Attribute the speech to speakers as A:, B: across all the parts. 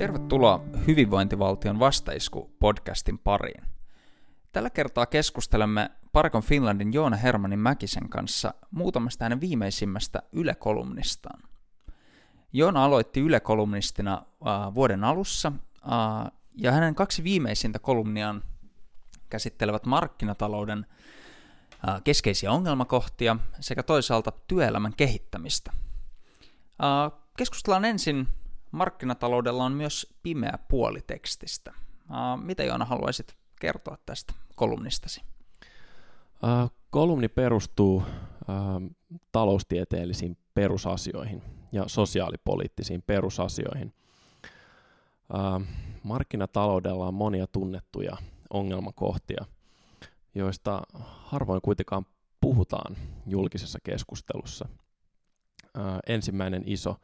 A: Tervetuloa Hyvinvointivaltion vastaisku podcastin pariin. Tällä kertaa keskustelemme Parkon Finlandin Joona Hermanin Mäkisen kanssa muutamasta hänen viimeisimmästä Yle-kolumnistaan. Joona aloitti Yle-kolumnistina äh, vuoden alussa, äh, ja hänen kaksi viimeisintä kolumniaan käsittelevät markkinatalouden äh, keskeisiä ongelmakohtia sekä toisaalta työelämän kehittämistä. Äh, keskustellaan ensin markkinataloudella on myös pimeä puoli tekstistä. Mitä Joona haluaisit kertoa tästä kolumnistasi?
B: Kolumni perustuu taloustieteellisiin perusasioihin ja sosiaalipoliittisiin perusasioihin. Markkinataloudella on monia tunnettuja ongelmakohtia, joista harvoin kuitenkaan puhutaan julkisessa keskustelussa. Ensimmäinen iso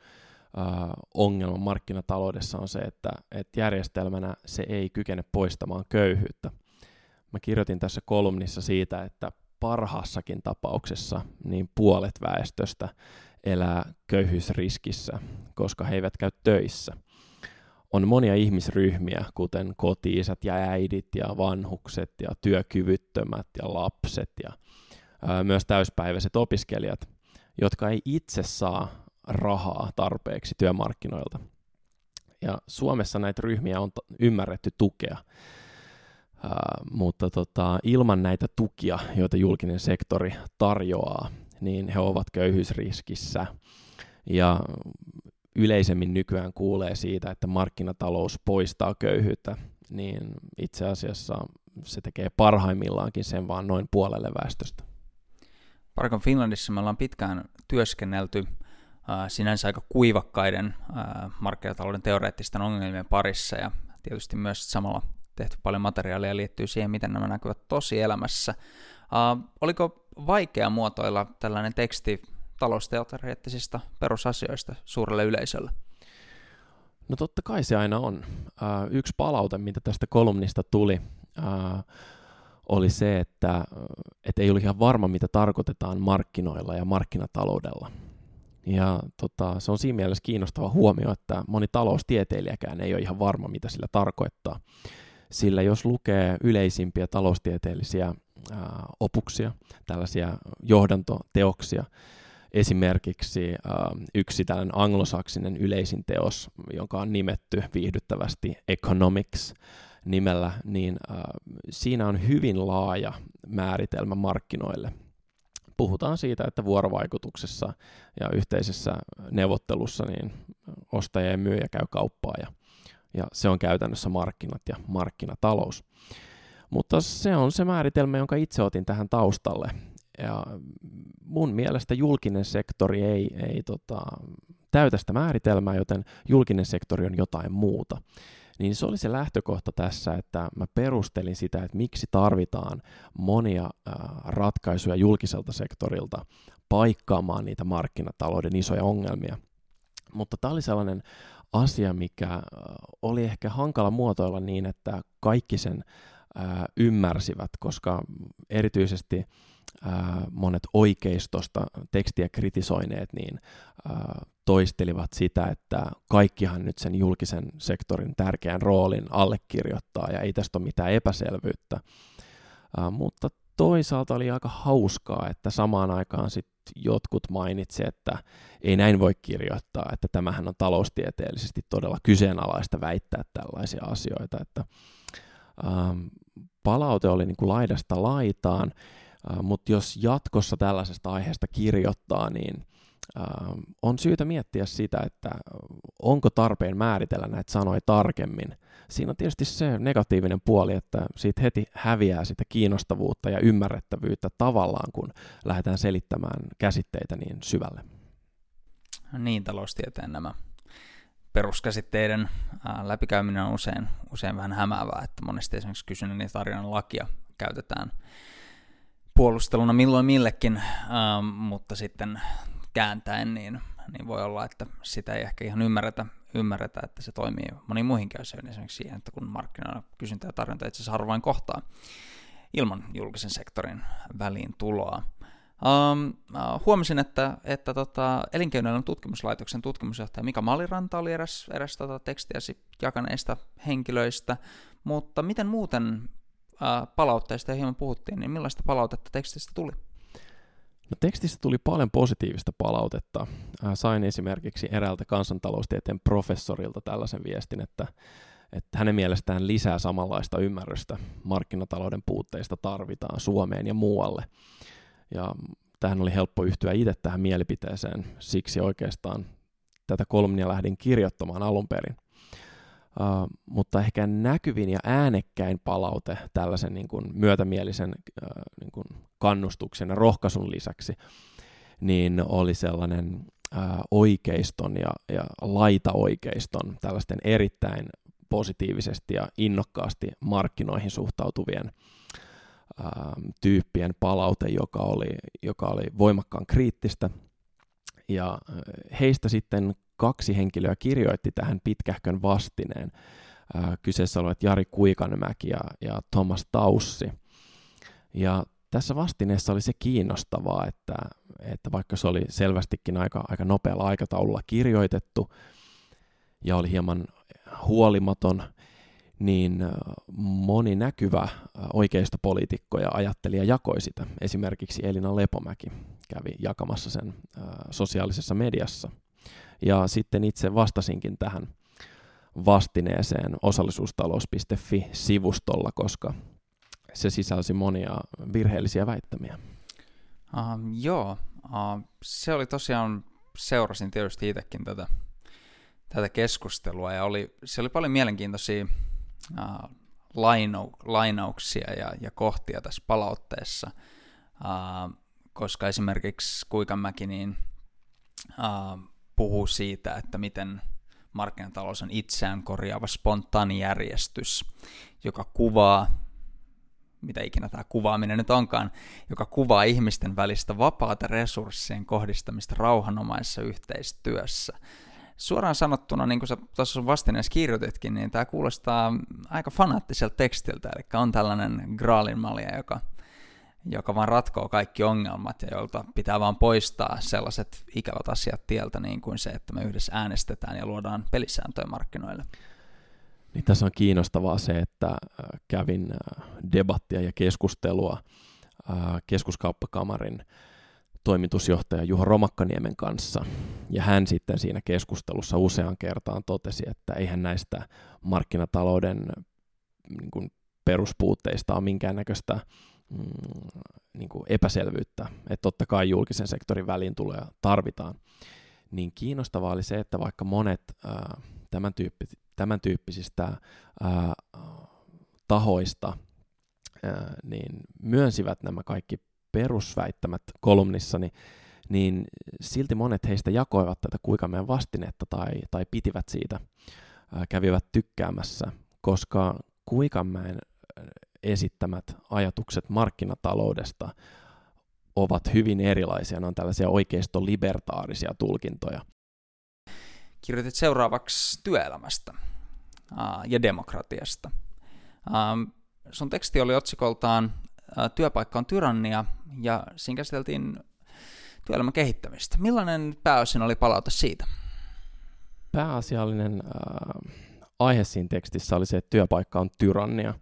B: ongelma markkinataloudessa on se, että, että järjestelmänä se ei kykene poistamaan köyhyyttä. Mä kirjoitin tässä kolumnissa siitä, että parhaassakin tapauksessa niin puolet väestöstä elää köyhyysriskissä, koska he eivät käy töissä. On monia ihmisryhmiä, kuten kotiisät ja äidit ja vanhukset ja työkyvyttömät ja lapset ja ää, myös täyspäiväiset opiskelijat, jotka ei itse saa rahaa tarpeeksi työmarkkinoilta. Ja Suomessa näitä ryhmiä on ymmärretty tukea, uh, mutta tota, ilman näitä tukia, joita julkinen sektori tarjoaa, niin he ovat köyhyysriskissä. Ja yleisemmin nykyään kuulee siitä, että markkinatalous poistaa köyhyyttä, niin itse asiassa se tekee parhaimmillaankin sen vaan noin puolelle väestöstä.
A: Parkon Finlandissa me ollaan pitkään työskennelty sinänsä aika kuivakkaiden markkinatalouden teoreettisten ongelmien parissa ja tietysti myös samalla tehty paljon materiaalia liittyy siihen, miten nämä näkyvät tosielämässä. oliko vaikea muotoilla tällainen teksti talousteoreettisista perusasioista suurelle yleisölle?
B: No totta kai se aina on. yksi palaute, mitä tästä kolumnista tuli, oli se, että, että ei ole ihan varma, mitä tarkoitetaan markkinoilla ja markkinataloudella. Ja tota, se on siinä mielessä kiinnostava huomio, että moni taloustieteilijäkään ei ole ihan varma, mitä sillä tarkoittaa. Sillä jos lukee yleisimpiä taloustieteellisiä ää, opuksia, tällaisia johdantoteoksia, esimerkiksi ää, yksi tällainen anglosaksinen yleisin teos, jonka on nimetty viihdyttävästi Economics nimellä, niin ää, siinä on hyvin laaja määritelmä markkinoille – puhutaan siitä, että vuorovaikutuksessa ja yhteisessä neuvottelussa niin ostaja ja myyjä käy kauppaa ja, ja se on käytännössä markkinat ja markkinatalous. Mutta se on se määritelmä, jonka itse otin tähän taustalle. Ja mun mielestä julkinen sektori ei, ei tota, täytä sitä määritelmää, joten julkinen sektori on jotain muuta niin se oli se lähtökohta tässä, että mä perustelin sitä, että miksi tarvitaan monia ratkaisuja julkiselta sektorilta paikkaamaan niitä markkinatalouden isoja ongelmia. Mutta tämä oli sellainen asia, mikä oli ehkä hankala muotoilla niin, että kaikki sen ymmärsivät, koska erityisesti monet oikeistosta tekstiä kritisoineet, niin toistelivat sitä, että kaikkihan nyt sen julkisen sektorin tärkeän roolin allekirjoittaa ja ei tästä ole mitään epäselvyyttä. Mutta toisaalta oli aika hauskaa, että samaan aikaan sit jotkut mainitsi, että ei näin voi kirjoittaa, että tämähän on taloustieteellisesti todella kyseenalaista väittää tällaisia asioita, että ähm, palaute oli niin kuin laidasta laitaan, mutta jos jatkossa tällaisesta aiheesta kirjoittaa, niin on syytä miettiä sitä, että onko tarpeen määritellä näitä sanoja tarkemmin. Siinä on tietysti se negatiivinen puoli, että siitä heti häviää sitä kiinnostavuutta ja ymmärrettävyyttä tavallaan, kun lähdetään selittämään käsitteitä niin syvälle.
A: Niin, taloustieteen nämä peruskäsitteiden läpikäyminen on usein, usein vähän hämäävää, että monesti esimerkiksi kysynnän ja tarjonnan lakia käytetään puolusteluna milloin millekin, ähm, mutta sitten kääntäen niin, niin voi olla, että sitä ei ehkä ihan ymmärretä, ymmärretä että se toimii moniin muihin asioihin, esimerkiksi siihen, että kun markkinoilla kysyntä ja tarjonta itse asiassa harvoin kohtaa ilman julkisen sektorin väliin tuloa. Um, uh, huomasin, että, että tota, elinkeinoelämän tutkimuslaitoksen tutkimusjohtaja Mika Maliranta oli eräs, eräs tota, tekstiäsi jakaneista henkilöistä, mutta miten muuten uh, palautteista hieman puhuttiin, niin millaista palautetta tekstistä tuli?
B: No, tekstistä tuli paljon positiivista palautetta. Sain esimerkiksi eräältä kansantaloustieteen professorilta tällaisen viestin, että, että hänen mielestään lisää samanlaista ymmärrystä markkinatalouden puutteista tarvitaan Suomeen ja muualle. Ja tähän oli helppo yhtyä itse tähän mielipiteeseen, siksi oikeastaan tätä kolumnia lähdin kirjoittamaan alun perin. Uh, mutta ehkä näkyvin ja äänekkäin palaute tällaisen niin kuin myötämielisen uh, niin kuin kannustuksen ja rohkaisun lisäksi, niin oli sellainen uh, oikeiston ja, ja laita-oikeiston, tällaisten erittäin positiivisesti ja innokkaasti markkinoihin suhtautuvien uh, tyyppien palaute, joka oli, joka oli voimakkaan kriittistä. Ja heistä sitten kaksi henkilöä kirjoitti tähän pitkähkön vastineen. Kyseessä olivat Jari Kuikanmäki ja, ja Thomas Taussi. Ja tässä vastineessa oli se kiinnostavaa, että, että vaikka se oli selvästikin aika, aika nopealla aikataululla kirjoitettu ja oli hieman huolimaton, niin moni näkyvä oikeistopoliitikko ja ajattelija jakoi sitä. Esimerkiksi Elina Lepomäki kävi jakamassa sen sosiaalisessa mediassa – ja sitten itse vastasinkin tähän vastineeseen osallisuustalous.fi-sivustolla, koska se sisälsi monia virheellisiä väittämiä.
A: Uh, joo, uh, se oli tosiaan, seurasin tietysti itsekin tätä, tätä keskustelua ja oli, se oli paljon mielenkiintoisia uh, lainau, lainauksia ja, ja kohtia tässä palautteessa, uh, koska esimerkiksi Kuikanmäki niin, uh, puhuu siitä, että miten markkinatalous on itseään korjaava spontaani järjestys, joka kuvaa, mitä ikinä tämä kuvaaminen nyt onkaan, joka kuvaa ihmisten välistä vapaata resurssien kohdistamista rauhanomaisessa yhteistyössä. Suoraan sanottuna, niin kuin sä tuossa vastineessa kirjoititkin, niin tämä kuulostaa aika fanaattiselta tekstiltä, eli on tällainen graalin malja, joka joka vaan ratkoo kaikki ongelmat ja jolta pitää vaan poistaa sellaiset ikävät asiat tieltä, niin kuin se, että me yhdessä äänestetään ja luodaan pelisääntöjä markkinoille.
B: Niin tässä on kiinnostavaa se, että äh, kävin äh, debattia ja keskustelua äh, keskuskauppakamarin toimitusjohtaja Juha Romakkaniemen kanssa. Ja hän sitten siinä keskustelussa usean kertaan totesi, että eihän näistä markkinatalouden niin kuin peruspuutteista ole minkäännäköistä mm, niin kuin epäselvyyttä, että totta kai julkisen sektorin väliin tulee tarvitaan, niin kiinnostavaa oli se, että vaikka monet ää, tämän, tyyppi, tämän tyyppisistä ää, tahoista ää, niin myönsivät nämä kaikki perusväittämät kolumnissani, niin silti monet heistä jakoivat tätä meidän vastinetta tai, tai pitivät siitä, ää, kävivät tykkäämässä, koska Kuikanmäen esittämät ajatukset markkinataloudesta ovat hyvin erilaisia. Ne on tällaisia oikeisto-libertaarisia tulkintoja.
A: Kirjoitit seuraavaksi työelämästä ja demokratiasta. Sun teksti oli otsikoltaan Työpaikka on tyrannia, ja siinä käsiteltiin työelämän kehittämistä. Millainen pääosin oli palaute siitä?
B: Pääasiallinen uh, aihe siinä tekstissä oli se, että työpaikka on tyrannia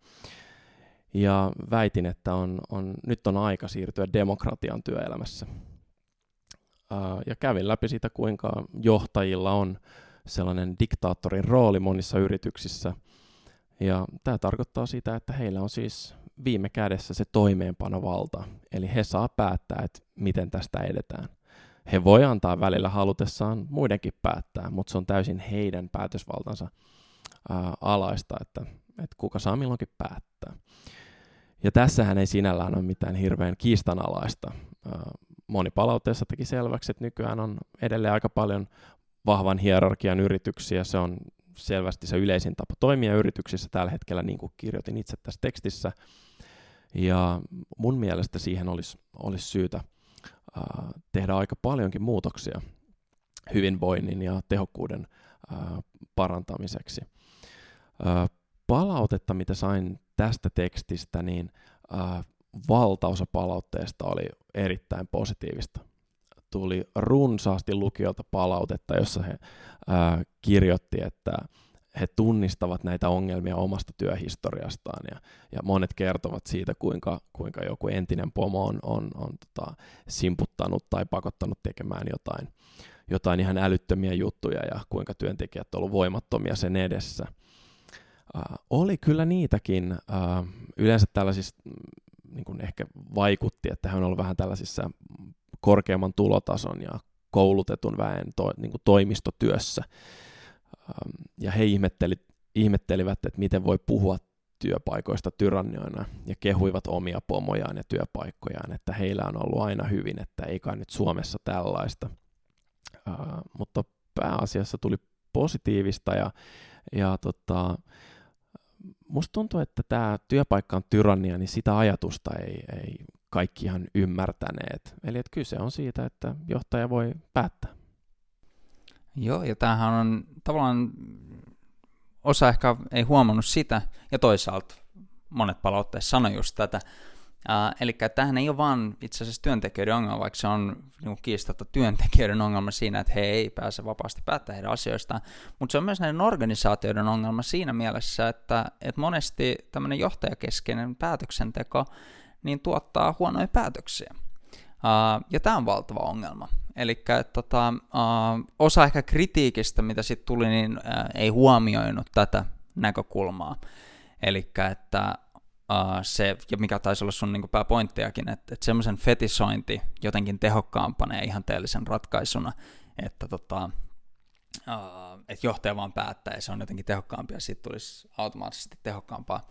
B: ja väitin, että on, on, nyt on aika siirtyä demokratian työelämässä. ja kävin läpi sitä, kuinka johtajilla on sellainen diktaattorin rooli monissa yrityksissä. Ja tämä tarkoittaa sitä, että heillä on siis viime kädessä se toimeenpanovalta, eli he saa päättää, että miten tästä edetään. He voi antaa välillä halutessaan muidenkin päättää, mutta se on täysin heidän päätösvaltansa ää, alaista, että, että kuka saa milloinkin päättää. Ja tässähän ei sinällään ole mitään hirveän kiistanalaista. Moni palautteessa teki selväksi, että nykyään on edelleen aika paljon vahvan hierarkian yrityksiä. Se on selvästi se yleisin tapa toimia yrityksissä tällä hetkellä, niin kuin kirjoitin itse tässä tekstissä. Ja mun mielestä siihen olisi, olisi syytä tehdä aika paljonkin muutoksia hyvinvoinnin ja tehokkuuden parantamiseksi. Palautetta, mitä sain tästä tekstistä, niin äh, valtaosa palautteesta oli erittäin positiivista. Tuli runsaasti lukijoilta palautetta, jossa he ää, kirjoitti, että he tunnistavat näitä ongelmia omasta työhistoriastaan ja, ja monet kertovat siitä, kuinka, kuinka joku entinen pomo on, on, on tota, simputtanut tai pakottanut tekemään jotain, jotain ihan älyttömiä juttuja ja kuinka työntekijät ovat olleet voimattomia sen edessä. Äh, oli kyllä niitäkin. Äh, yleensä tällaisissa mm, niin kuin ehkä vaikutti, että he on ollut vähän tällaisissa korkeamman tulotason ja koulutetun väen to, niin kuin toimistotyössä ja he ihmetteli, ihmettelivät, että miten voi puhua työpaikoista tyrannioina ja kehuivat omia pomojaan ja työpaikkojaan, että heillä on ollut aina hyvin, että ei kai nyt Suomessa tällaista. Uh, mutta pääasiassa tuli positiivista ja, ja tota, musta tuntuu, että tämä työpaikka on tyrannia, niin sitä ajatusta ei, ei kaikki ihan ymmärtäneet. Eli että kyse on siitä, että johtaja voi päättää.
A: Joo, ja tämähän on tavallaan, osa ehkä ei huomannut sitä, ja toisaalta monet palautteessa sanoi just tätä, Uh, eli tämähän ei ole vaan itse asiassa työntekijöiden ongelma, vaikka se on niin kiistatta työntekijöiden ongelma siinä, että he ei pääse vapaasti päättämään heidän asioistaan, mutta se on myös näiden organisaatioiden ongelma siinä mielessä, että, että monesti tämmöinen johtajakeskeinen päätöksenteko niin tuottaa huonoja päätöksiä. Uh, ja tämä on valtava ongelma. Eli tota, uh, osa ehkä kritiikistä, mitä sitten tuli, niin uh, ei huomioinut tätä näkökulmaa. Eli että uh, se, mikä taisi olla sun niin pääpointtejakin, että, että semmoisen fetisointi jotenkin tehokkaampana ja ihanteellisen ratkaisuna, että tota, uh, että johtaja vaan päättää ja se on jotenkin tehokkaampi ja siitä tulisi automaattisesti tehokkaampaa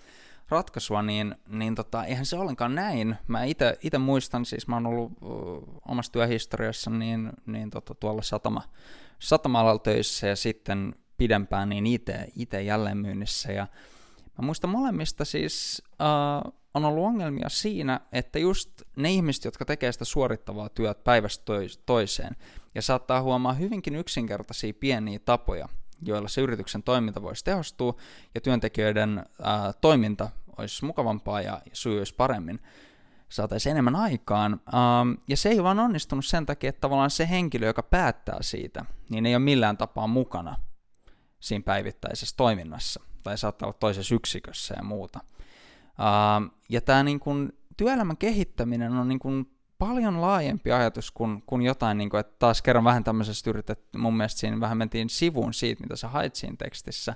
A: ratkaisua, niin, niin tota, eihän se ollenkaan näin. Mä itse muistan, siis mä oon ollut uh, omassa työhistoriassa niin, niin tota, tuolla satama, satama töissä ja sitten pidempään niin itse jälleenmyynnissä ja mä muistan molemmista siis uh, on ollut ongelmia siinä, että just ne ihmiset, jotka tekee sitä suorittavaa työtä päivästä toiseen ja saattaa huomaa hyvinkin yksinkertaisia pieniä tapoja, joilla se yrityksen toiminta voisi tehostua ja työntekijöiden ää, toiminta olisi mukavampaa ja, ja sujuisi paremmin, saataisiin enemmän aikaan. Ähm, ja se ei vaan onnistunut sen takia, että tavallaan se henkilö, joka päättää siitä, niin ei ole millään tapaa mukana siinä päivittäisessä toiminnassa, tai saattaa olla toisessa yksikössä ja muuta. Ähm, ja tämä niin kun, työelämän kehittäminen on niin kun, paljon laajempi ajatus kuin, kuin jotain, niin kuin, että taas kerran vähän tämmöisestä yritetty, mun mielestä siinä vähän mentiin sivuun siitä, mitä sä hait siinä tekstissä,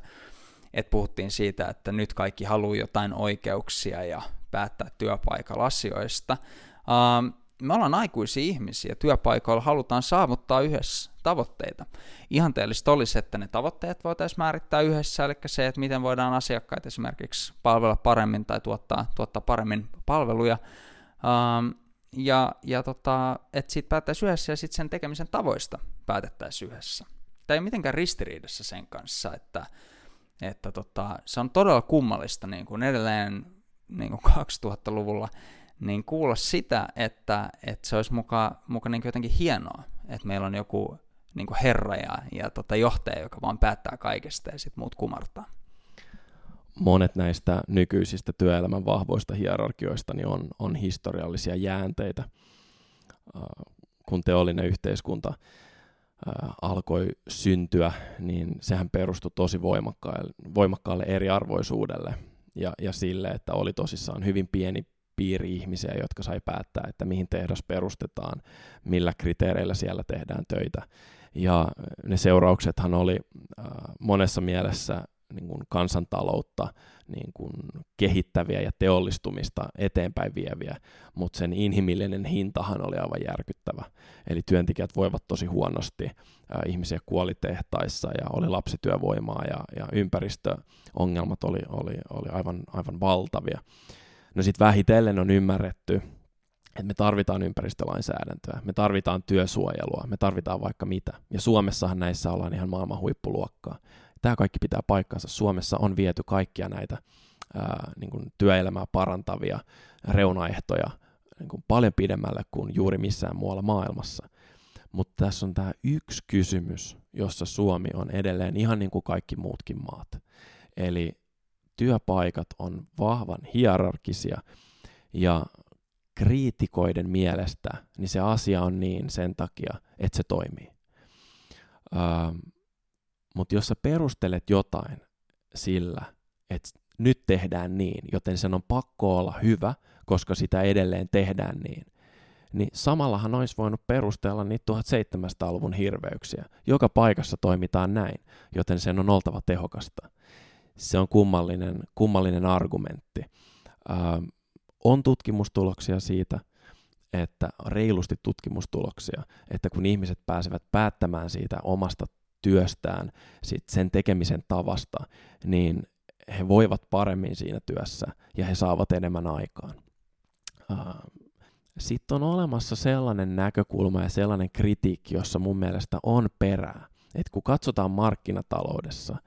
A: että puhuttiin siitä, että nyt kaikki haluaa jotain oikeuksia ja päättää työpaikalla asioista. Uh, me ollaan aikuisia ihmisiä, työpaikoilla halutaan saavuttaa yhdessä tavoitteita. Ihanteellista olisi, että ne tavoitteet voitaisiin määrittää yhdessä, eli se, että miten voidaan asiakkaita esimerkiksi palvella paremmin tai tuottaa, tuottaa paremmin palveluja. Uh, ja, ja tota, että siitä päättäisiin yhdessä ja sitten sen tekemisen tavoista päätettäisiin yhdessä. Tämä ei mitenkään ristiriidassa sen kanssa, että, että tota, se on todella kummallista niin kuin edelleen niin kuin 2000-luvulla niin kuulla sitä, että, että se olisi muka, muka niin jotenkin hienoa, että meillä on joku niin herra ja, ja tota johtaja, joka vaan päättää kaikesta ja sitten muut kumartaa.
B: Monet näistä nykyisistä työelämän vahvoista hierarkioista niin on, on historiallisia jäänteitä, kun teollinen yhteiskunta alkoi syntyä, niin sehän perustui tosi voimakkaalle, voimakkaalle eriarvoisuudelle ja, ja sille, että oli tosissaan hyvin pieni piiri ihmisiä, jotka sai päättää, että mihin tehdas perustetaan, millä kriteereillä siellä tehdään töitä. Ja ne seurauksethan oli äh, monessa mielessä niin kuin kansantaloutta niin kuin kehittäviä ja teollistumista eteenpäin vieviä, mutta sen inhimillinen hintahan oli aivan järkyttävä. Eli työntekijät voivat tosi huonosti, äh, ihmisiä kuoli tehtaissa ja oli lapsityövoimaa ja, ja ympäristöongelmat oli, oli, oli aivan, aivan valtavia. No sitten vähitellen on ymmärretty, että me tarvitaan ympäristölainsäädäntöä, me tarvitaan työsuojelua, me tarvitaan vaikka mitä. Ja Suomessahan näissä ollaan ihan maailman huippuluokkaa. Tämä kaikki pitää paikkansa. Suomessa on viety kaikkia näitä ää, niin kuin työelämää parantavia reunaehtoja niin kuin paljon pidemmälle kuin juuri missään muualla maailmassa. Mutta tässä on tämä yksi kysymys, jossa Suomi on edelleen ihan niin kuin kaikki muutkin maat. Eli työpaikat on vahvan hierarkisia ja kriitikoiden mielestä niin se asia on niin sen takia, että se toimii. Öö, Mutta jos sä perustelet jotain sillä, että nyt tehdään niin, joten sen on pakko olla hyvä, koska sitä edelleen tehdään niin, niin samallahan olisi voinut perustella niitä 1700-luvun hirveyksiä. Joka paikassa toimitaan näin, joten sen on oltava tehokasta. Se on kummallinen, kummallinen argumentti. Ähm, on tutkimustuloksia siitä, että reilusti tutkimustuloksia, että kun ihmiset pääsevät päättämään siitä omasta työstään, sit sen tekemisen tavasta, niin he voivat paremmin siinä työssä ja he saavat enemmän aikaan. Sitten on olemassa sellainen näkökulma ja sellainen kritiikki, jossa mun mielestä on perää, että kun katsotaan markkinataloudessa,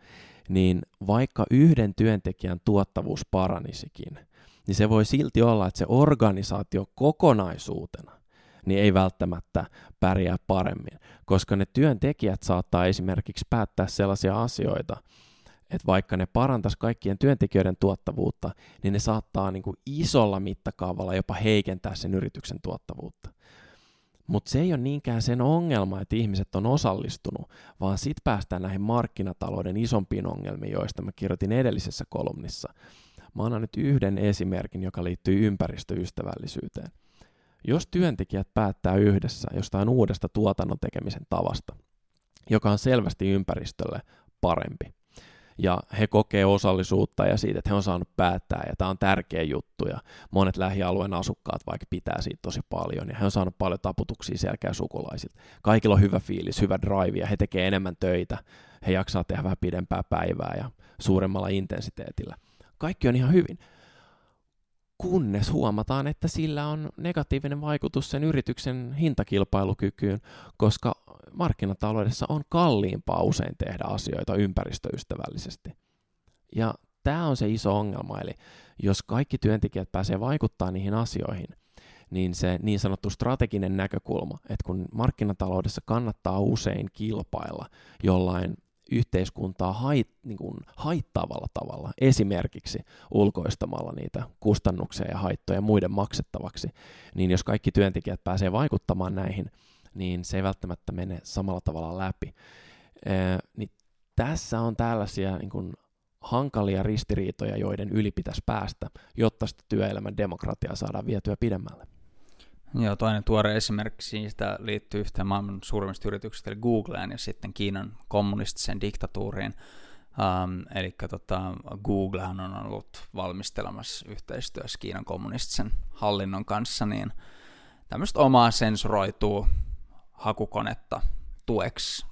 B: niin vaikka yhden työntekijän tuottavuus paranisikin, niin se voi silti olla, että se organisaatio kokonaisuutena niin ei välttämättä pärjää paremmin, koska ne työntekijät saattaa esimerkiksi päättää sellaisia asioita, että vaikka ne parantaisi kaikkien työntekijöiden tuottavuutta, niin ne saattaa niin kuin isolla mittakaavalla jopa heikentää sen yrityksen tuottavuutta. Mutta se ei ole niinkään sen ongelma, että ihmiset on osallistunut, vaan sitten päästään näihin markkinatalouden isompiin ongelmiin, joista mä kirjoitin edellisessä kolumnissa. Mä annan nyt yhden esimerkin, joka liittyy ympäristöystävällisyyteen. Jos työntekijät päättää yhdessä jostain uudesta tuotannon tekemisen tavasta, joka on selvästi ympäristölle parempi, ja he kokee osallisuutta ja siitä, että he on saanut päättää ja tämä on tärkeä juttu ja monet lähialueen asukkaat vaikka pitää siitä tosi paljon ja he on saanut paljon taputuksia selkeä sukulaisilta. Kaikilla on hyvä fiilis, hyvä drive ja he tekee enemmän töitä, he jaksaa tehdä vähän pidempää päivää ja suuremmalla intensiteetillä. Kaikki on ihan hyvin kunnes huomataan, että sillä on negatiivinen vaikutus sen yrityksen hintakilpailukykyyn, koska markkinataloudessa on kalliimpaa usein tehdä asioita ympäristöystävällisesti. Ja tämä on se iso ongelma, eli jos kaikki työntekijät pääsee vaikuttaa niihin asioihin, niin se niin sanottu strateginen näkökulma, että kun markkinataloudessa kannattaa usein kilpailla jollain yhteiskuntaa hait, niin kuin haittaavalla tavalla, esimerkiksi ulkoistamalla niitä kustannuksia ja haittoja muiden maksettavaksi, niin jos kaikki työntekijät pääsee vaikuttamaan näihin, niin se ei välttämättä mene samalla tavalla läpi. Ee, niin tässä on tällaisia niin kuin hankalia ristiriitoja, joiden yli pitäisi päästä, jotta sitä työelämän demokratiaa saadaan vietyä pidemmälle.
A: Joo, toinen tuore esimerkki siitä liittyy yhteen maailman suurimmista yrityksistä, eli Googleen ja sitten Kiinan kommunistiseen diktatuuriin. Um, eli tota, Googlehan on ollut valmistelemassa yhteistyössä Kiinan kommunistisen hallinnon kanssa niin tämmöistä omaa sensuroituu hakukonetta tueksi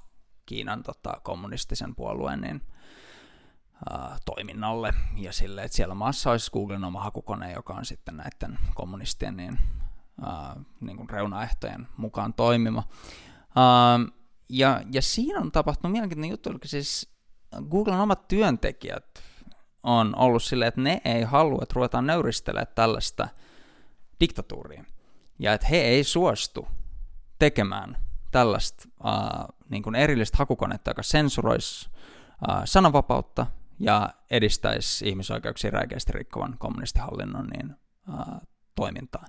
A: Kiinan tota, kommunistisen puolueen niin, uh, toiminnalle ja sille, että siellä maassa olisi Googlen oma hakukone, joka on sitten näiden kommunistien niin uh, niin kuin reunaehtojen mukaan toimima. Uh, ja, ja siinä on tapahtunut mielenkiintoinen juttu, eli siis Googlen omat työntekijät on ollut silleen, että ne ei halua, että ruvetaan nöyristelemään tällaista diktatuuria. Ja että he ei suostu tekemään tällaista uh, niin kuin erillistä hakukonetta, joka sensuroisi uh, sananvapautta ja edistäisi ihmisoikeuksia räikeästi rikkovan kommunistihallinnon niin, uh, toimintaa.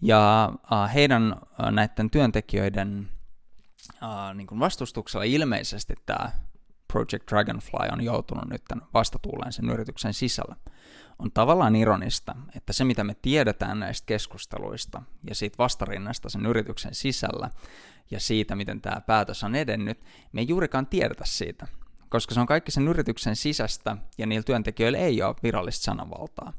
A: Ja äh, heidän äh, näiden työntekijöiden äh, niin kuin vastustuksella ilmeisesti tämä Project Dragonfly on joutunut nyt vastatuuleen sen yrityksen sisällä. On tavallaan ironista, että se mitä me tiedetään näistä keskusteluista ja siitä vastarinnasta sen yrityksen sisällä ja siitä, miten tämä päätös on edennyt, me ei juurikaan tiedetä siitä, koska se on kaikki sen yrityksen sisästä ja niillä työntekijöillä ei ole virallista sananvaltaa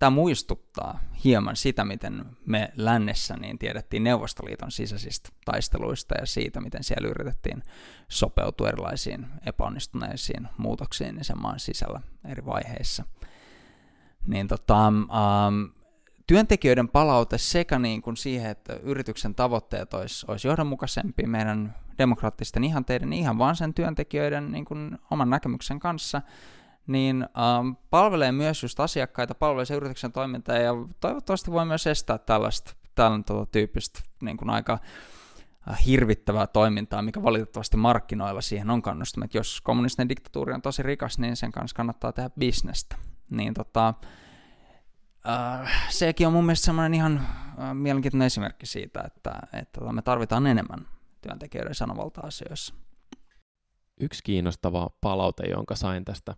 A: tämä muistuttaa hieman sitä, miten me lännessä niin tiedettiin Neuvostoliiton sisäisistä taisteluista ja siitä, miten siellä yritettiin sopeutua erilaisiin epäonnistuneisiin muutoksiin sen maan sisällä eri vaiheissa. Niin tota, ähm, työntekijöiden palaute sekä niin kuin siihen, että yrityksen tavoitteet olisi, olisi johdonmukaisempia meidän demokraattisten ihanteiden, ihan vaan sen työntekijöiden niin kuin oman näkemyksen kanssa – niin ähm, palvelee myös just asiakkaita, palvelee se yrityksen toimintaa ja toivottavasti voi myös estää tällaista, tällaista tota, tyyppistä niin kuin aika äh, hirvittävää toimintaa, mikä valitettavasti markkinoilla siihen on kannustanut. Jos kommunistinen diktatuuri on tosi rikas, niin sen kanssa kannattaa tehdä bisnestä. Niin tota, äh, sekin on mun mielestä semmoinen ihan äh, mielenkiintoinen esimerkki siitä, että, että tota, me tarvitaan enemmän työntekijöiden sanovalta asioissa.
B: Yksi kiinnostava palaute, jonka sain tästä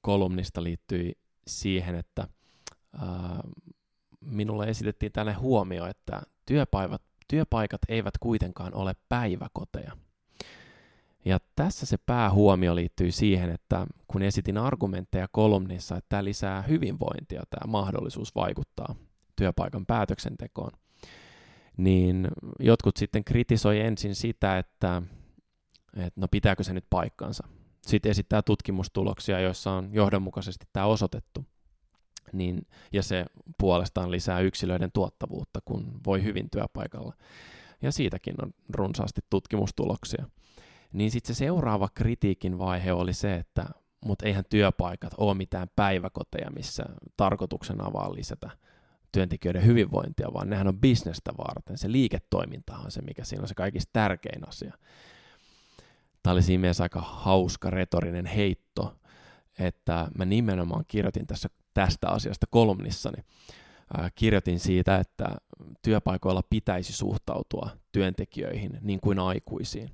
B: kolumnista liittyi siihen, että äh, minulle esitettiin tällainen huomio, että työpaikat, työpaikat eivät kuitenkaan ole päiväkoteja. Ja tässä se päähuomio liittyy siihen, että kun esitin argumentteja kolumnissa, että tämä lisää hyvinvointia, tämä mahdollisuus vaikuttaa työpaikan päätöksentekoon, niin jotkut sitten kritisoi ensin sitä, että, että no pitääkö se nyt paikkansa. Sitten esittää tutkimustuloksia, joissa on johdonmukaisesti tämä osoitettu. Niin, ja se puolestaan lisää yksilöiden tuottavuutta, kun voi hyvin työpaikalla. Ja siitäkin on runsaasti tutkimustuloksia. Niin sitten se seuraava kritiikin vaihe oli se, että mutta eihän työpaikat ole mitään päiväkoteja, missä tarkoituksena vaan lisätä työntekijöiden hyvinvointia, vaan nehän on bisnestä varten. Se liiketoiminta on se, mikä siinä on se kaikista tärkein asia. Tämä oli siinä mielessä aika hauska retorinen heitto, että mä nimenomaan kirjoitin tässä tästä asiasta kolumnissani. kirjoitin siitä, että työpaikoilla pitäisi suhtautua työntekijöihin niin kuin aikuisiin.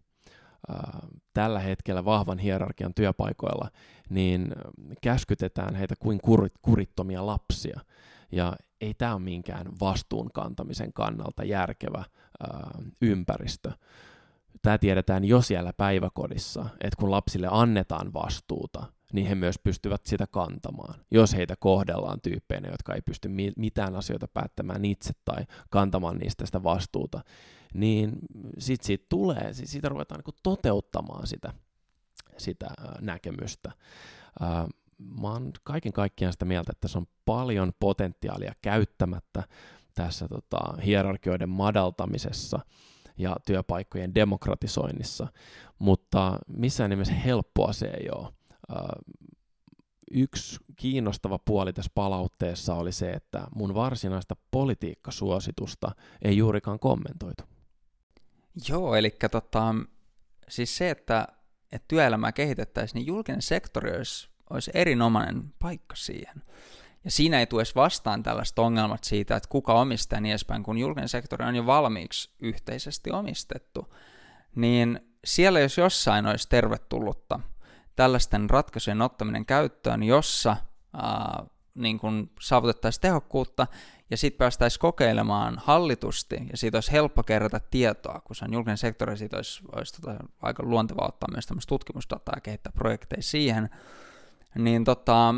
B: tällä hetkellä vahvan hierarkian työpaikoilla niin käskytetään heitä kuin kurittomia lapsia. Ja ei tämä ole minkään vastuun kantamisen kannalta järkevä ympäristö. Tämä tiedetään jo siellä päiväkodissa, että kun lapsille annetaan vastuuta, niin he myös pystyvät sitä kantamaan. Jos heitä kohdellaan tyyppeinä, jotka ei pysty mitään asioita päättämään itse tai kantamaan niistä sitä vastuuta, niin sitten siitä tulee, siitä ruvetaan niin toteuttamaan sitä, sitä näkemystä mä oon kaiken kaikkiaan sitä mieltä, että se on paljon potentiaalia käyttämättä tässä tota, hierarkioiden madaltamisessa ja työpaikkojen demokratisoinnissa, mutta missään nimessä helppoa se ei ole. Yksi kiinnostava puoli tässä palautteessa oli se, että mun varsinaista politiikkasuositusta ei juurikaan kommentoitu.
A: Joo, eli tota, siis se, että, että työelämää kehitettäisiin, niin julkinen sektori olisi olisi erinomainen paikka siihen. Ja siinä ei tule edes vastaan tällaista ongelmat siitä, että kuka omistaa ja niin edespäin, kun julkinen sektori on jo valmiiksi yhteisesti omistettu. Niin siellä jos jossain olisi tervetullutta tällaisten ratkaisujen ottaminen käyttöön, jossa ää, niin kun saavutettaisiin tehokkuutta ja sitten päästäisiin kokeilemaan hallitusti ja siitä olisi helppo kerätä tietoa, kun se on julkinen sektori, siitä olisi, olisi tota, aika luontevaa ottaa myös tämmöistä tutkimusdataa ja kehittää projekteja siihen, niin, tota,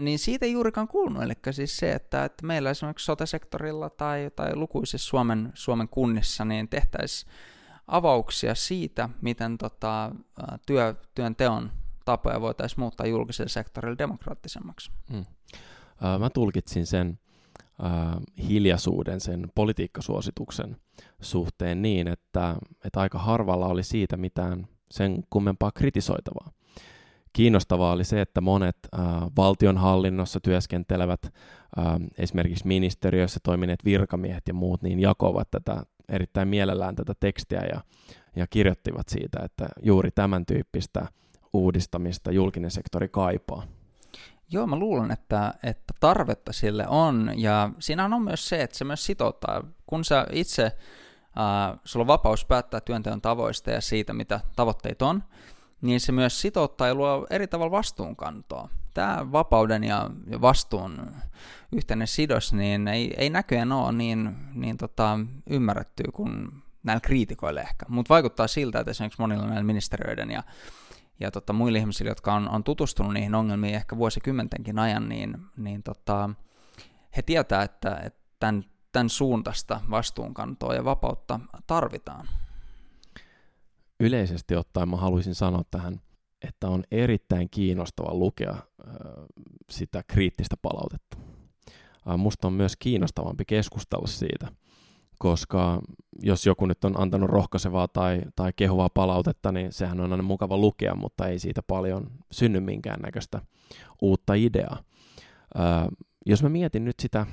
A: niin siitä ei juurikaan kuulunut. Eli siis se, että, että meillä esimerkiksi sote-sektorilla tai, tai lukuisissa Suomen, Suomen kunnissa niin tehtäisiin avauksia siitä, miten tota, työ, työn teon tapoja voitaisiin muuttaa julkiselle sektorille demokraattisemmaksi. Hmm.
B: mä tulkitsin sen äh, hiljaisuuden, sen politiikkasuosituksen suhteen niin, että, että aika harvalla oli siitä mitään sen kummempaa kritisoitavaa kiinnostavaa oli se, että monet äh, valtionhallinnossa työskentelevät, äh, esimerkiksi ministeriössä toimineet virkamiehet ja muut, niin jakovat tätä erittäin mielellään tätä tekstiä ja, ja kirjoittivat siitä, että juuri tämän tyyppistä uudistamista julkinen sektori kaipaa.
A: Joo, mä luulen, että, että tarvetta sille on, ja siinä on myös se, että se myös sitouttaa. Kun sä itse, äh, sulla on vapaus päättää työnteon tavoista ja siitä, mitä tavoitteet on, niin se myös sitouttaa ja luo eri tavalla vastuunkantoa. Tämä vapauden ja vastuun yhteinen sidos niin ei, ei näköjään ole niin, niin tota, ymmärretty kuin näillä kriitikoilla ehkä, mutta vaikuttaa siltä, että esimerkiksi monilla näillä ministeriöiden ja, ja tota, muilla ihmisillä, jotka on, on tutustunut niihin ongelmiin ehkä vuosikymmentenkin ajan, niin, niin tota, he tietää, että, että tämän, tämän suuntaista vastuunkantoa ja vapautta tarvitaan
B: yleisesti ottaen mä haluaisin sanoa tähän, että on erittäin kiinnostava lukea sitä kriittistä palautetta. Musta on myös kiinnostavampi keskustella siitä, koska jos joku nyt on antanut rohkaisevaa tai, tai kehuvaa palautetta, niin sehän on aina mukava lukea, mutta ei siitä paljon synny minkäännäköistä uutta ideaa. Jos mä mietin nyt sitä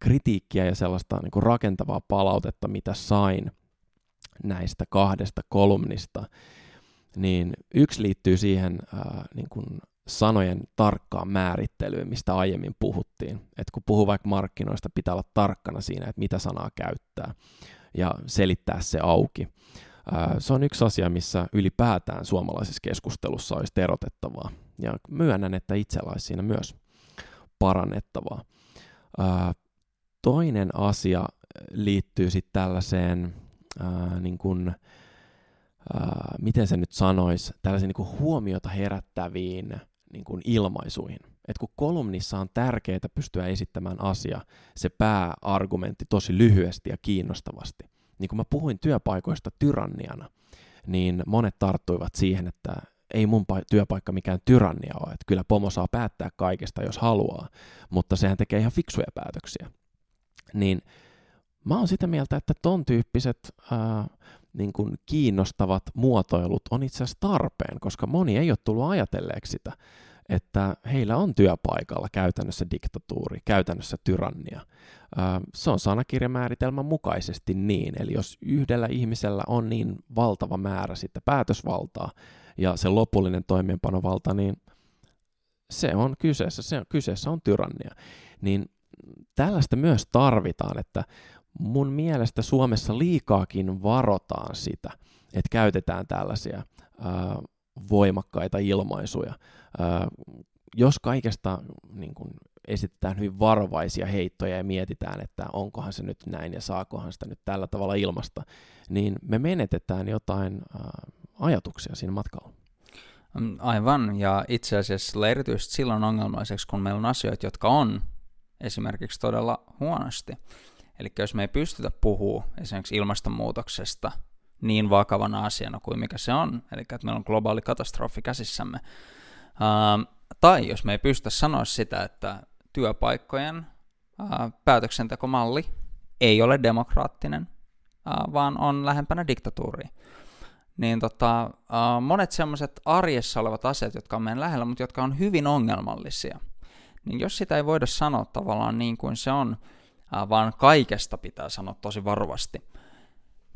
B: kritiikkiä ja sellaista niin kuin rakentavaa palautetta, mitä sain – näistä kahdesta kolumnista, niin yksi liittyy siihen ää, niin kuin sanojen tarkkaan määrittelyyn, mistä aiemmin puhuttiin. Et kun puhuu vaikka markkinoista, pitää olla tarkkana siinä, että mitä sanaa käyttää ja selittää se auki. Se on yksi asia, missä ylipäätään suomalaisessa keskustelussa olisi erotettavaa. Ja myönnän, että itsellä olisi siinä myös parannettavaa. Toinen asia liittyy sitten tällaiseen, niin kuin, miten se nyt sanoisi, tällaisiin niin huomiota herättäviin niin kuin ilmaisuihin. Et kun kolumnissa on tärkeää pystyä esittämään asia, se pääargumentti tosi lyhyesti ja kiinnostavasti. Niin kun mä puhuin työpaikoista tyranniana, niin monet tarttuivat siihen, että ei mun työpaikka mikään tyrannia ole, että kyllä pomo saa päättää kaikesta, jos haluaa, mutta sehän tekee ihan fiksuja päätöksiä. Niin mä oon sitä mieltä, että ton tyyppiset ää, niin kuin kiinnostavat muotoilut on itse asiassa tarpeen, koska moni ei ole tullut ajatelleeksi sitä, että heillä on työpaikalla käytännössä diktatuuri, käytännössä tyrannia. Se on sanakirjamääritelmän mukaisesti niin, eli jos yhdellä ihmisellä on niin valtava määrä sitten päätösvaltaa ja se lopullinen toimeenpanovalta, niin se on kyseessä, se on, kyseessä on tyrannia. Niin tällaista myös tarvitaan, että mun mielestä Suomessa liikaakin varotaan sitä, että käytetään tällaisia ää, voimakkaita ilmaisuja. Ää, jos kaikesta niin kun, esitetään hyvin varovaisia heittoja ja mietitään, että onkohan se nyt näin ja saakohan sitä nyt tällä tavalla ilmasta, niin me menetetään jotain ää, ajatuksia siinä matkalla.
A: Mm, aivan, ja itse asiassa erityisesti silloin ongelmaiseksi, kun meillä on asioita, jotka on esimerkiksi todella huonosti. Eli jos me ei pystytä puhua esimerkiksi ilmastonmuutoksesta niin vakavana asiana kuin mikä se on, eli että meillä on globaali katastrofi käsissämme, tai jos me ei pystytä sanoa sitä, että työpaikkojen päätöksentekomalli ei ole demokraattinen, vaan on lähempänä diktatuuria, niin tota, monet sellaiset arjessa olevat asiat, jotka on meidän lähellä, mutta jotka on hyvin ongelmallisia, niin jos sitä ei voida sanoa tavallaan niin kuin se on, vaan kaikesta pitää sanoa tosi varovasti,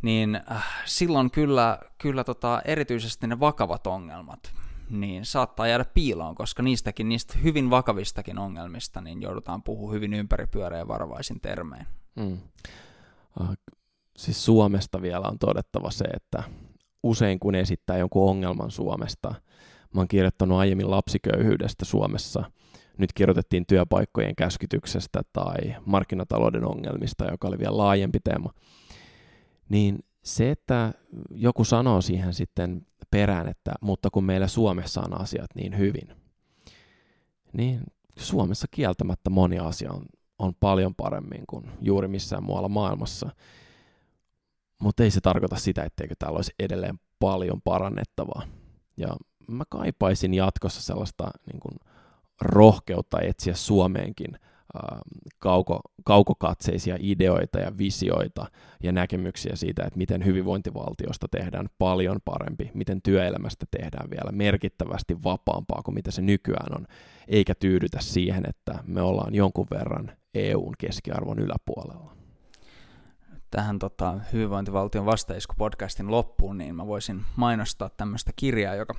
A: niin äh, silloin kyllä, kyllä tota, erityisesti ne vakavat ongelmat niin saattaa jäädä piiloon, koska niistäkin, niistä hyvin vakavistakin ongelmista niin joudutaan puhua hyvin ympäripyöreä varovaisin termein. Mm.
B: Uh, siis Suomesta vielä on todettava se, että usein kun esittää jonkun ongelman Suomesta, mä oon kirjoittanut aiemmin lapsiköyhyydestä Suomessa – nyt kirjoitettiin työpaikkojen käskytyksestä tai markkinatalouden ongelmista, joka oli vielä laajempi teema, niin se, että joku sanoo siihen sitten perään, että mutta kun meillä Suomessa on asiat niin hyvin, niin Suomessa kieltämättä moni asia on, on paljon paremmin kuin juuri missään muualla maailmassa. Mutta ei se tarkoita sitä, etteikö täällä olisi edelleen paljon parannettavaa. Ja mä kaipaisin jatkossa sellaista niin kuin, rohkeutta etsiä Suomeenkin kauko, kaukokatseisia ideoita ja visioita ja näkemyksiä siitä, että miten hyvinvointivaltiosta tehdään paljon parempi, miten työelämästä tehdään vielä merkittävästi vapaampaa kuin mitä se nykyään on, eikä tyydytä siihen, että me ollaan jonkun verran EUn keskiarvon yläpuolella.
A: Tähän tota, hyvinvointivaltion vastaisku-podcastin loppuun, niin mä voisin mainostaa tämmöistä kirjaa, joka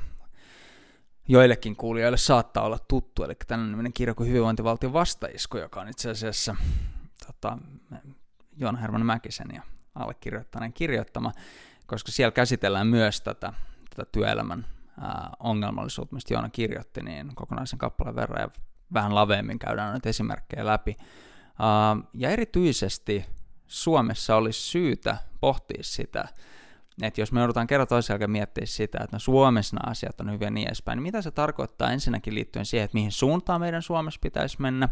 A: joillekin kuulijoille saattaa olla tuttu, eli tällainen kirja kuin Hyvinvointivaltion vastaisku, joka on itse asiassa tota, Joona Herman Mäkisen ja allekirjoittaneen kirjoittama, koska siellä käsitellään myös tätä, tätä työelämän ää, ongelmallisuutta, mistä Joona kirjoitti, niin kokonaisen kappaleen verran ja vähän laveemmin käydään näitä esimerkkejä läpi. Ää, ja erityisesti Suomessa olisi syytä pohtia sitä, että jos me joudutaan kerran toisen jälkeen miettiä sitä, että no Suomessa nämä asiat on hyviä niin edespäin, niin mitä se tarkoittaa ensinnäkin liittyen siihen, että mihin suuntaan meidän Suomessa pitäisi mennä,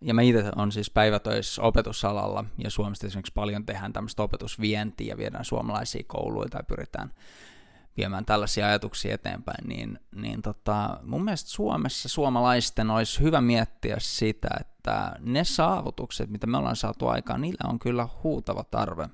A: ja mä itse on siis päivätöissä opetusalalla, ja Suomessa esimerkiksi paljon tehdään tämmöistä opetusvientiä, ja viedään suomalaisia kouluja, tai pyritään viemään tällaisia ajatuksia eteenpäin, niin, niin tota, mun mielestä Suomessa suomalaisten olisi hyvä miettiä sitä, että ne saavutukset, mitä me ollaan saatu aikaan, niillä on kyllä huutava tarve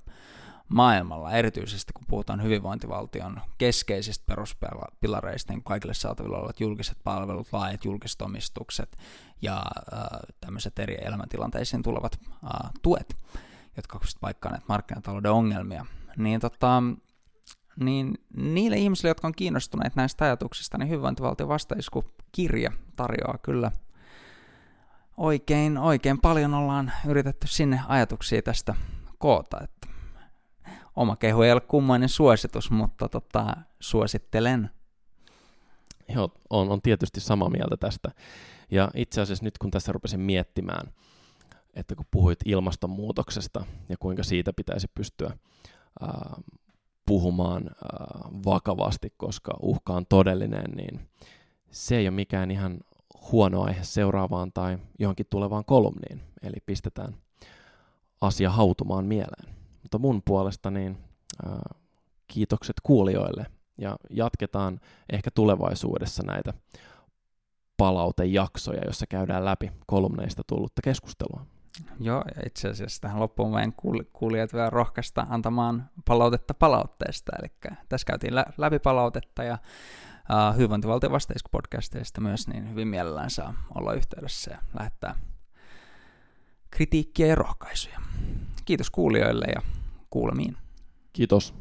A: maailmalla, erityisesti kun puhutaan hyvinvointivaltion keskeisistä peruspilareista, niin kaikille saatavilla olevat julkiset palvelut, laajat julkiset omistukset ja äh, tämmöiset eri elämäntilanteisiin tulevat äh, tuet, jotka paikkaavat markkinatalouden ongelmia. Niin tota, niin niille ihmisille, jotka on kiinnostuneet näistä ajatuksista, niin hyvinvointivaltion vastaisku kirja tarjoaa kyllä oikein, oikein paljon ollaan yritetty sinne ajatuksia tästä koota. Että oma kehu ei ole kummoinen suositus, mutta tota, suosittelen.
B: Joo, on, on tietysti samaa mieltä tästä. Ja itse asiassa nyt kun tässä rupesin miettimään, että kun puhuit ilmastonmuutoksesta ja kuinka siitä pitäisi pystyä ää, puhumaan ää, vakavasti, koska uhka on todellinen, niin se ei ole mikään ihan huono aihe seuraavaan tai johonkin tulevaan kolumniin. Eli pistetään asia hautumaan mieleen. Mutta mun puolesta niin ää, kiitokset kuulijoille ja jatketaan ehkä tulevaisuudessa näitä palautejaksoja, jossa käydään läpi kolumneista tullutta keskustelua.
A: Joo, itse asiassa tähän loppuun meidän kuulijat vielä rohkaista antamaan palautetta palautteesta. Eli tässä käytiin läpi palautetta ja uh, hyvinvointivaltion vastaisku-podcasteista myös, niin hyvin mielellään saa olla yhteydessä ja lähettää kritiikkiä ja rohkaisuja. Kiitos kuulijoille ja kuulemiin.
B: Kiitos.